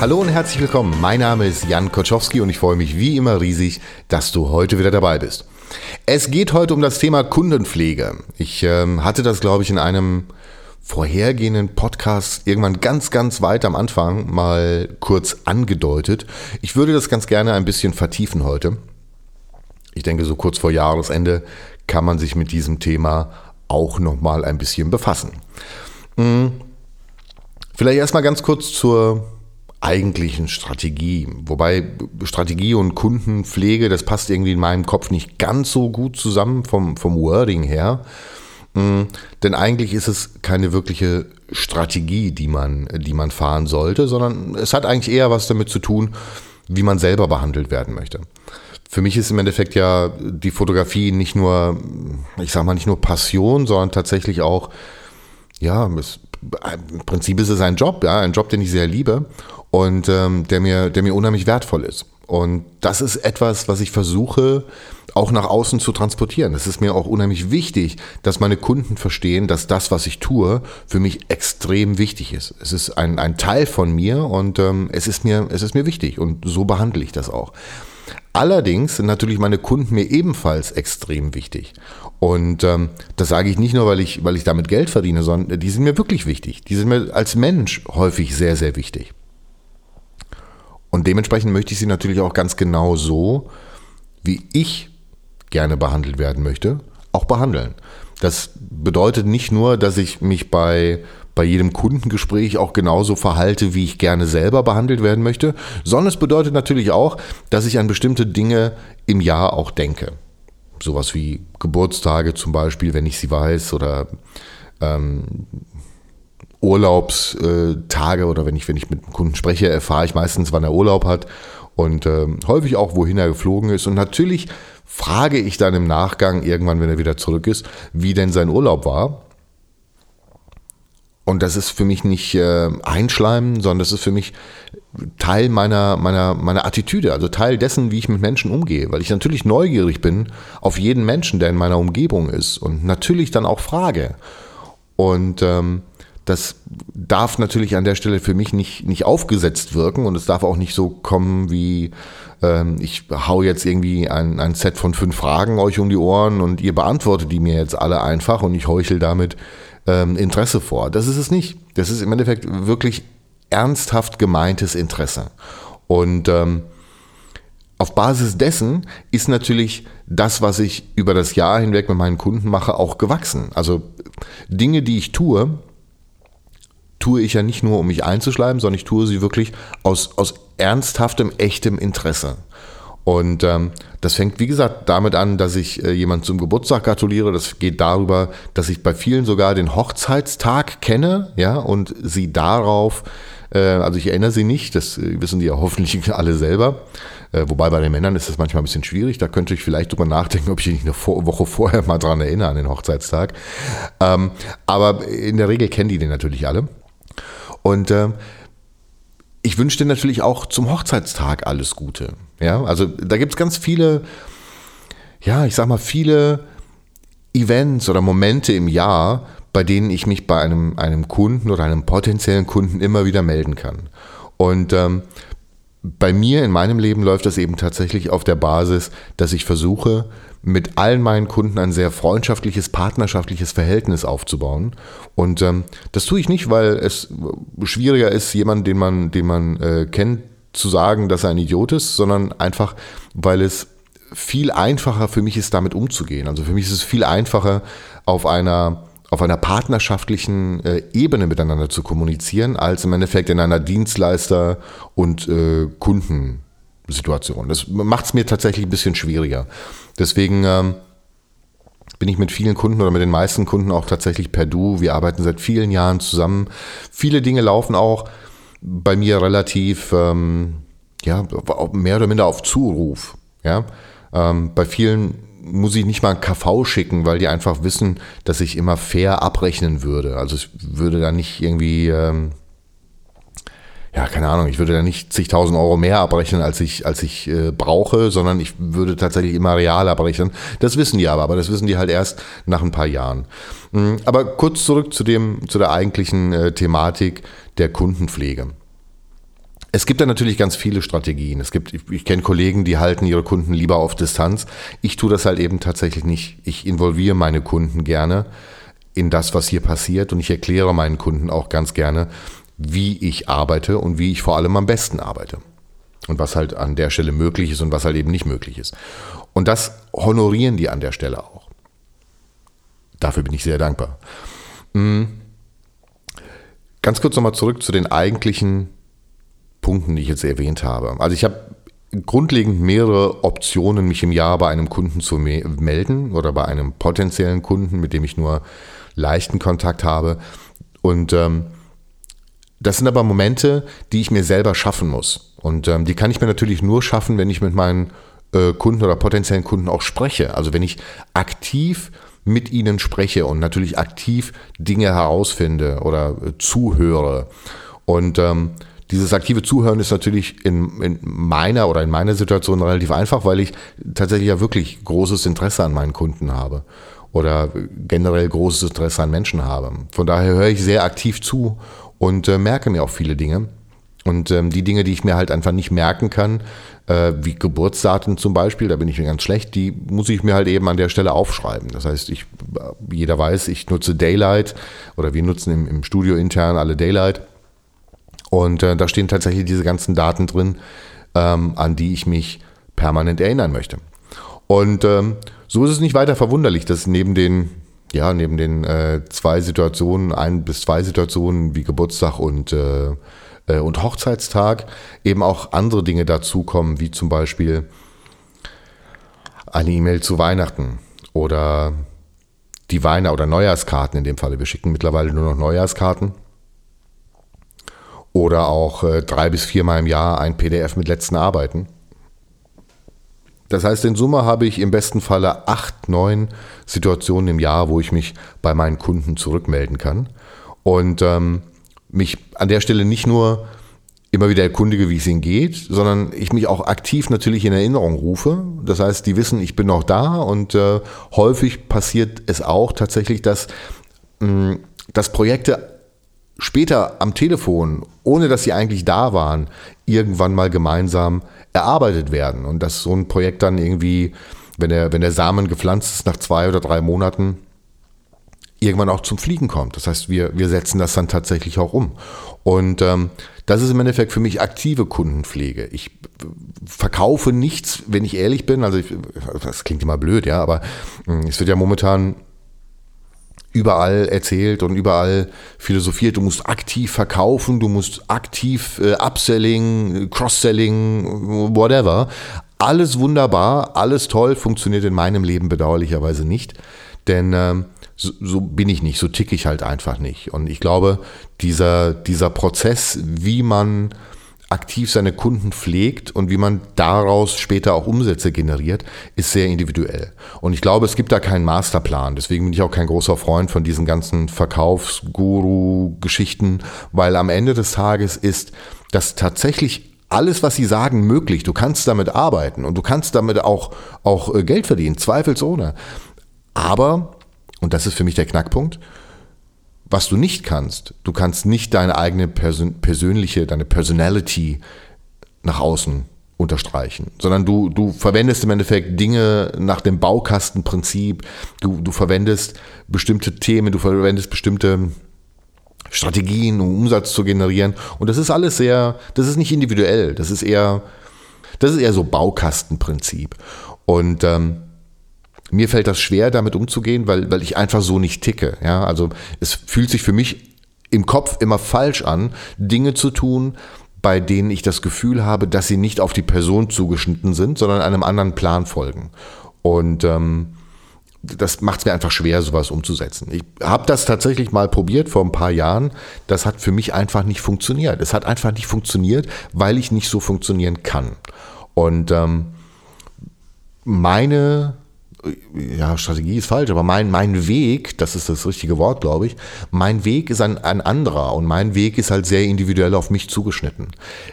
Hallo und herzlich willkommen. Mein Name ist Jan Koczowski und ich freue mich wie immer riesig, dass du heute wieder dabei bist. Es geht heute um das Thema Kundenpflege. Ich ähm, hatte das, glaube ich, in einem vorhergehenden Podcast irgendwann ganz, ganz weit am Anfang mal kurz angedeutet. Ich würde das ganz gerne ein bisschen vertiefen heute. Ich denke, so kurz vor Jahresende kann man sich mit diesem Thema auch nochmal ein bisschen befassen. Hm. Vielleicht erstmal ganz kurz zur eigentlichen Strategie. Wobei Strategie und Kundenpflege, das passt irgendwie in meinem Kopf nicht ganz so gut zusammen vom, vom Wording her. Hm. Denn eigentlich ist es keine wirkliche Strategie, die man, die man fahren sollte, sondern es hat eigentlich eher was damit zu tun, wie man selber behandelt werden möchte. Für mich ist im Endeffekt ja die Fotografie nicht nur, ich sag mal, nicht nur Passion, sondern tatsächlich auch, ja, es, im Prinzip ist es ein Job, ja, ein Job, den ich sehr liebe und ähm, der, mir, der mir unheimlich wertvoll ist. Und das ist etwas, was ich versuche, auch nach außen zu transportieren. Es ist mir auch unheimlich wichtig, dass meine Kunden verstehen, dass das, was ich tue, für mich extrem wichtig ist. Es ist ein, ein Teil von mir und ähm, es, ist mir, es ist mir wichtig und so behandle ich das auch. Allerdings sind natürlich meine Kunden mir ebenfalls extrem wichtig. Und ähm, das sage ich nicht nur, weil ich, weil ich damit Geld verdiene, sondern die sind mir wirklich wichtig. Die sind mir als Mensch häufig sehr, sehr wichtig. Und dementsprechend möchte ich sie natürlich auch ganz genau so, wie ich gerne behandelt werden möchte, auch behandeln. Das bedeutet nicht nur, dass ich mich bei, bei jedem Kundengespräch auch genauso verhalte, wie ich gerne selber behandelt werden möchte, sondern es bedeutet natürlich auch, dass ich an bestimmte Dinge im Jahr auch denke. Sowas wie Geburtstage zum Beispiel, wenn ich sie weiß, oder ähm, Urlaubstage oder wenn ich, wenn ich mit einem Kunden spreche, erfahre ich meistens, wann er Urlaub hat und äh, häufig auch, wohin er geflogen ist. Und natürlich frage ich dann im Nachgang irgendwann, wenn er wieder zurück ist, wie denn sein Urlaub war. Und das ist für mich nicht äh, einschleimen, sondern das ist für mich Teil meiner, meiner, meiner Attitüde, also Teil dessen, wie ich mit Menschen umgehe, weil ich natürlich neugierig bin auf jeden Menschen, der in meiner Umgebung ist und natürlich dann auch frage. Und ähm, das darf natürlich an der Stelle für mich nicht, nicht aufgesetzt wirken und es darf auch nicht so kommen wie, ähm, ich hau jetzt irgendwie ein, ein Set von fünf Fragen euch um die Ohren und ihr beantwortet die mir jetzt alle einfach und ich heuchel damit ähm, Interesse vor. Das ist es nicht. Das ist im Endeffekt wirklich ernsthaft gemeintes Interesse. Und ähm, auf Basis dessen ist natürlich das, was ich über das Jahr hinweg mit meinen Kunden mache, auch gewachsen. Also Dinge, die ich tue, tue ich ja nicht nur, um mich einzuschleimen, sondern ich tue sie wirklich aus, aus ernsthaftem, echtem Interesse. Und ähm, das fängt, wie gesagt, damit an, dass ich äh, jemand zum Geburtstag gratuliere. Das geht darüber, dass ich bei vielen sogar den Hochzeitstag kenne, ja, und sie darauf, äh, also ich erinnere sie nicht, das äh, wissen die ja hoffentlich alle selber. Äh, wobei bei den Männern ist das manchmal ein bisschen schwierig. Da könnte ich vielleicht drüber nachdenken, ob ich mich eine Vor Woche vorher mal dran erinnere an den Hochzeitstag. Ähm, aber in der Regel kennen die den natürlich alle. Und äh, ich wünsche dir natürlich auch zum Hochzeitstag alles Gute. Ja, also da gibt es ganz viele, ja, ich sag mal, viele Events oder Momente im Jahr, bei denen ich mich bei einem, einem Kunden oder einem potenziellen Kunden immer wieder melden kann. Und ähm, bei mir in meinem Leben läuft das eben tatsächlich auf der Basis, dass ich versuche, mit allen meinen Kunden ein sehr freundschaftliches, partnerschaftliches Verhältnis aufzubauen. Und ähm, das tue ich nicht, weil es schwieriger ist, jemanden, den man, den man äh, kennt, zu sagen, dass er ein Idiot ist, sondern einfach, weil es viel einfacher für mich ist, damit umzugehen. Also für mich ist es viel einfacher, auf einer auf einer partnerschaftlichen äh, Ebene miteinander zu kommunizieren, als im Endeffekt in einer Dienstleister- und äh, Kundensituation. Das macht es mir tatsächlich ein bisschen schwieriger. Deswegen ähm, bin ich mit vielen Kunden oder mit den meisten Kunden auch tatsächlich per Du. Wir arbeiten seit vielen Jahren zusammen. Viele Dinge laufen auch bei mir relativ, ähm, ja, mehr oder minder auf Zuruf. Ja, ähm, bei vielen muss ich nicht mal ein KV schicken, weil die einfach wissen, dass ich immer fair abrechnen würde. Also ich würde da nicht irgendwie, ähm, ja, keine Ahnung, ich würde da nicht zigtausend Euro mehr abrechnen, als ich, als ich äh, brauche, sondern ich würde tatsächlich immer real abrechnen. Das wissen die aber, aber das wissen die halt erst nach ein paar Jahren. Mhm, aber kurz zurück zu dem, zu der eigentlichen äh, Thematik der Kundenpflege. Es gibt da natürlich ganz viele Strategien. Es gibt, ich, ich kenne Kollegen, die halten ihre Kunden lieber auf Distanz. Ich tue das halt eben tatsächlich nicht. Ich involviere meine Kunden gerne in das, was hier passiert und ich erkläre meinen Kunden auch ganz gerne, wie ich arbeite und wie ich vor allem am besten arbeite. Und was halt an der Stelle möglich ist und was halt eben nicht möglich ist. Und das honorieren die an der Stelle auch. Dafür bin ich sehr dankbar. Hm. Ganz kurz nochmal zurück zu den eigentlichen Punkten, die ich jetzt erwähnt habe. Also ich habe grundlegend mehrere Optionen, mich im Jahr bei einem Kunden zu melden oder bei einem potenziellen Kunden, mit dem ich nur leichten Kontakt habe. Und ähm, das sind aber Momente, die ich mir selber schaffen muss. Und ähm, die kann ich mir natürlich nur schaffen, wenn ich mit meinen äh, Kunden oder potenziellen Kunden auch spreche. Also wenn ich aktiv mit ihnen spreche und natürlich aktiv Dinge herausfinde oder äh, zuhöre. Und ähm, dieses aktive Zuhören ist natürlich in, in, meiner oder in meiner Situation relativ einfach, weil ich tatsächlich ja wirklich großes Interesse an meinen Kunden habe oder generell großes Interesse an Menschen habe. Von daher höre ich sehr aktiv zu und äh, merke mir auch viele Dinge. Und ähm, die Dinge, die ich mir halt einfach nicht merken kann, äh, wie Geburtsdaten zum Beispiel, da bin ich mir ganz schlecht, die muss ich mir halt eben an der Stelle aufschreiben. Das heißt, ich, jeder weiß, ich nutze Daylight oder wir nutzen im, im Studio intern alle Daylight. Und äh, da stehen tatsächlich diese ganzen Daten drin, ähm, an die ich mich permanent erinnern möchte. Und ähm, so ist es nicht weiter verwunderlich, dass neben den, ja, neben den äh, zwei Situationen, ein bis zwei Situationen wie Geburtstag und, äh, äh, und Hochzeitstag eben auch andere Dinge dazukommen, wie zum Beispiel eine E-Mail zu Weihnachten oder die Weine- oder Neujahrskarten in dem Falle. Wir schicken mittlerweile nur noch Neujahrskarten oder auch äh, drei bis viermal im Jahr ein PDF mit letzten Arbeiten. Das heißt, in Summe habe ich im besten Falle acht, neun Situationen im Jahr, wo ich mich bei meinen Kunden zurückmelden kann und ähm, mich an der Stelle nicht nur immer wieder erkundige, wie es ihnen geht, sondern ich mich auch aktiv natürlich in Erinnerung rufe. Das heißt, die wissen, ich bin noch da und äh, häufig passiert es auch tatsächlich, dass, mh, dass Projekte später am Telefon, ohne dass sie eigentlich da waren, irgendwann mal gemeinsam erarbeitet werden. Und dass so ein Projekt dann irgendwie, wenn der, wenn der Samen gepflanzt ist, nach zwei oder drei Monaten irgendwann auch zum Fliegen kommt. Das heißt, wir, wir setzen das dann tatsächlich auch um. Und ähm, das ist im Endeffekt für mich aktive Kundenpflege. Ich verkaufe nichts, wenn ich ehrlich bin. Also ich, das klingt immer blöd, ja, aber hm, es wird ja momentan überall erzählt und überall philosophiert. Du musst aktiv verkaufen, du musst aktiv äh, Upselling, Cross-Selling, whatever. Alles wunderbar, alles toll, funktioniert in meinem Leben bedauerlicherweise nicht. Denn ähm, so, so bin ich nicht, so ticke ich halt einfach nicht. Und ich glaube, dieser, dieser Prozess, wie man aktiv seine Kunden pflegt und wie man daraus später auch Umsätze generiert, ist sehr individuell. Und ich glaube, es gibt da keinen Masterplan. Deswegen bin ich auch kein großer Freund von diesen ganzen Verkaufsguru-Geschichten, weil am Ende des Tages ist das tatsächlich alles, was sie sagen, möglich. Du kannst damit arbeiten und du kannst damit auch, auch äh, Geld verdienen, zweifelsohne. Aber, und das ist für mich der Knackpunkt, was du nicht kannst, du kannst nicht deine eigene Persön persönliche, deine Personality nach außen unterstreichen, sondern du, du verwendest im Endeffekt Dinge nach dem Baukastenprinzip, du, du verwendest bestimmte Themen, du verwendest bestimmte Strategien, um Umsatz zu generieren. Und das ist alles sehr, das ist nicht individuell, das ist eher, das ist eher so Baukastenprinzip. Und ähm, mir fällt das schwer, damit umzugehen, weil, weil ich einfach so nicht ticke. Ja, also es fühlt sich für mich im Kopf immer falsch an, Dinge zu tun, bei denen ich das Gefühl habe, dass sie nicht auf die Person zugeschnitten sind, sondern einem anderen Plan folgen. Und ähm, das macht es mir einfach schwer, sowas umzusetzen. Ich habe das tatsächlich mal probiert vor ein paar Jahren. Das hat für mich einfach nicht funktioniert. Es hat einfach nicht funktioniert, weil ich nicht so funktionieren kann. Und ähm, meine ja, Strategie ist falsch, aber mein, mein Weg, das ist das richtige Wort, glaube ich, mein Weg ist ein, ein anderer und mein Weg ist halt sehr individuell auf mich zugeschnitten.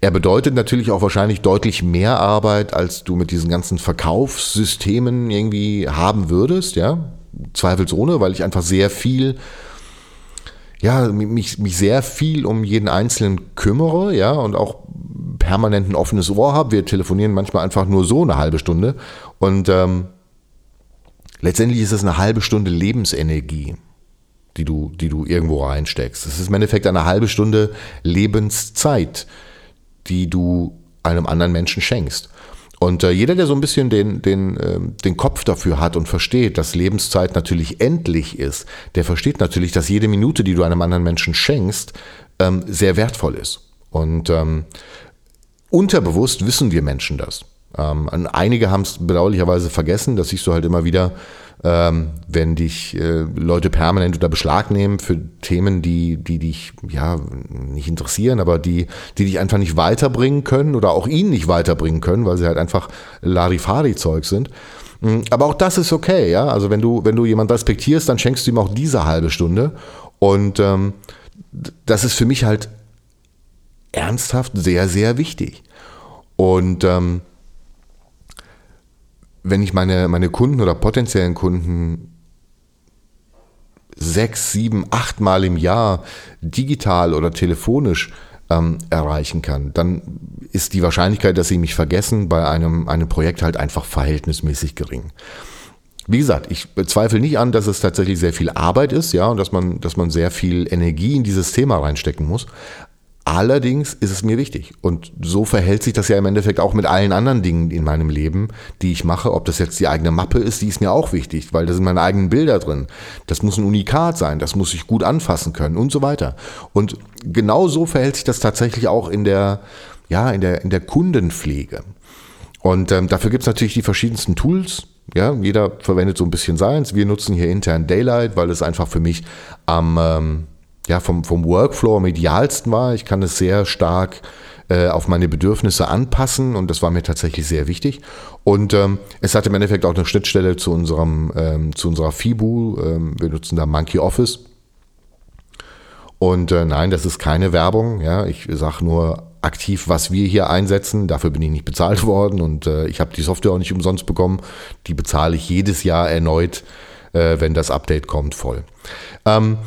Er bedeutet natürlich auch wahrscheinlich deutlich mehr Arbeit, als du mit diesen ganzen Verkaufssystemen irgendwie haben würdest, ja, zweifelsohne, weil ich einfach sehr viel ja, mich, mich sehr viel um jeden Einzelnen kümmere, ja, und auch permanent ein offenes Ohr habe. Wir telefonieren manchmal einfach nur so eine halbe Stunde. Und ähm, letztendlich ist es eine halbe Stunde Lebensenergie, die du, die du irgendwo reinsteckst. Es ist im Endeffekt eine halbe Stunde Lebenszeit, die du einem anderen Menschen schenkst. Und äh, jeder, der so ein bisschen den, den, äh, den Kopf dafür hat und versteht, dass Lebenszeit natürlich endlich ist, der versteht natürlich, dass jede Minute, die du einem anderen Menschen schenkst, ähm, sehr wertvoll ist. Und ähm, unterbewusst wissen wir Menschen das. Ähm, einige haben es bedauerlicherweise vergessen, das siehst du halt immer wieder, ähm, wenn dich äh, Leute permanent unter Beschlag nehmen für Themen, die, die dich ja nicht interessieren, aber die, die dich einfach nicht weiterbringen können oder auch ihnen nicht weiterbringen können, weil sie halt einfach Larifari-Zeug sind. Mm, aber auch das ist okay, ja. Also wenn du, wenn du jemand respektierst, dann schenkst du ihm auch diese halbe Stunde. Und ähm, das ist für mich halt ernsthaft sehr, sehr wichtig. Und ähm, wenn ich meine, meine Kunden oder potenziellen Kunden sechs, sieben, acht Mal im Jahr digital oder telefonisch ähm, erreichen kann, dann ist die Wahrscheinlichkeit, dass sie mich vergessen, bei einem, einem Projekt halt einfach verhältnismäßig gering. Wie gesagt, ich bezweifle nicht an, dass es tatsächlich sehr viel Arbeit ist, ja, und dass man, dass man sehr viel Energie in dieses Thema reinstecken muss. Allerdings ist es mir wichtig. Und so verhält sich das ja im Endeffekt auch mit allen anderen Dingen in meinem Leben, die ich mache. Ob das jetzt die eigene Mappe ist, die ist mir auch wichtig, weil da sind meine eigenen Bilder drin. Das muss ein Unikat sein, das muss ich gut anfassen können und so weiter. Und genau so verhält sich das tatsächlich auch in der, ja, in der, in der Kundenpflege. Und ähm, dafür gibt es natürlich die verschiedensten Tools. Ja, jeder verwendet so ein bisschen seins. Wir nutzen hier intern Daylight, weil es einfach für mich am ähm, ja, vom, vom Workflow am idealsten war. Ich kann es sehr stark äh, auf meine Bedürfnisse anpassen und das war mir tatsächlich sehr wichtig. Und ähm, es hat im Endeffekt auch eine Schnittstelle zu unserem, ähm, zu unserer FIBU. Ähm, wir nutzen da Monkey Office. Und äh, nein, das ist keine Werbung. Ja, ich sage nur aktiv, was wir hier einsetzen. Dafür bin ich nicht bezahlt worden und äh, ich habe die Software auch nicht umsonst bekommen. Die bezahle ich jedes Jahr erneut, äh, wenn das Update kommt, voll. Ähm,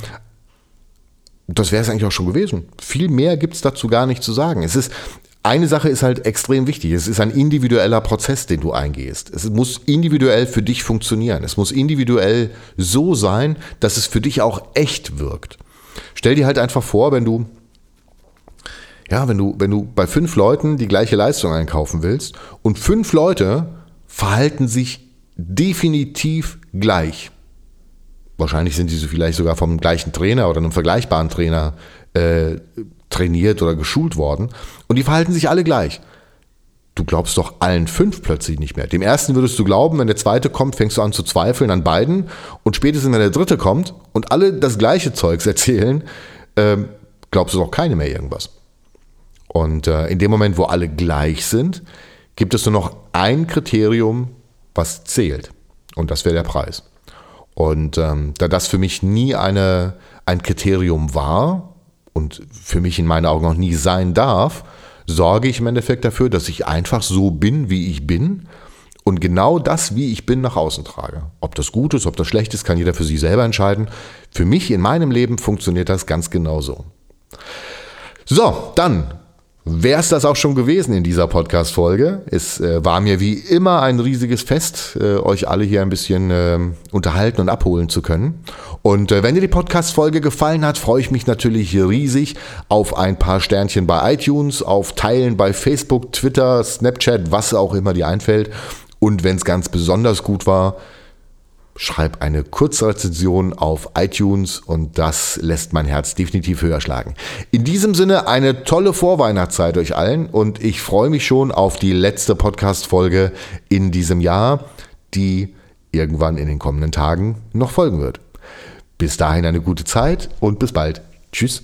das wäre es eigentlich auch schon gewesen. Viel mehr gibt es dazu gar nicht zu sagen. Es ist, eine Sache ist halt extrem wichtig. Es ist ein individueller Prozess, den du eingehst. Es muss individuell für dich funktionieren. Es muss individuell so sein, dass es für dich auch echt wirkt. Stell dir halt einfach vor, wenn du, ja, wenn du, wenn du bei fünf Leuten die gleiche Leistung einkaufen willst und fünf Leute verhalten sich definitiv gleich wahrscheinlich sind sie vielleicht sogar vom gleichen Trainer oder einem vergleichbaren Trainer äh, trainiert oder geschult worden. Und die verhalten sich alle gleich. Du glaubst doch allen fünf plötzlich nicht mehr. Dem ersten würdest du glauben, wenn der zweite kommt, fängst du an zu zweifeln an beiden. Und spätestens, wenn der dritte kommt und alle das gleiche Zeugs erzählen, äh, glaubst du doch keine mehr irgendwas. Und äh, in dem Moment, wo alle gleich sind, gibt es nur noch ein Kriterium, was zählt. Und das wäre der Preis. Und ähm, da das für mich nie eine, ein Kriterium war und für mich in meinen Augen auch nie sein darf, sorge ich im Endeffekt dafür, dass ich einfach so bin, wie ich bin und genau das, wie ich bin, nach außen trage. Ob das gut ist, ob das schlecht ist, kann jeder für sich selber entscheiden. Für mich in meinem Leben funktioniert das ganz genau so. So, dann Wäre es das auch schon gewesen in dieser Podcast-Folge. Es äh, war mir wie immer ein riesiges Fest, äh, euch alle hier ein bisschen äh, unterhalten und abholen zu können. Und äh, wenn dir die Podcast-Folge gefallen hat, freue ich mich natürlich riesig auf ein paar Sternchen bei iTunes, auf Teilen bei Facebook, Twitter, Snapchat, was auch immer dir einfällt. Und wenn es ganz besonders gut war, schreib eine Kurzrezension auf iTunes und das lässt mein Herz definitiv höher schlagen. In diesem Sinne eine tolle Vorweihnachtszeit euch allen und ich freue mich schon auf die letzte Podcast-Folge in diesem Jahr, die irgendwann in den kommenden Tagen noch folgen wird. Bis dahin eine gute Zeit und bis bald. Tschüss.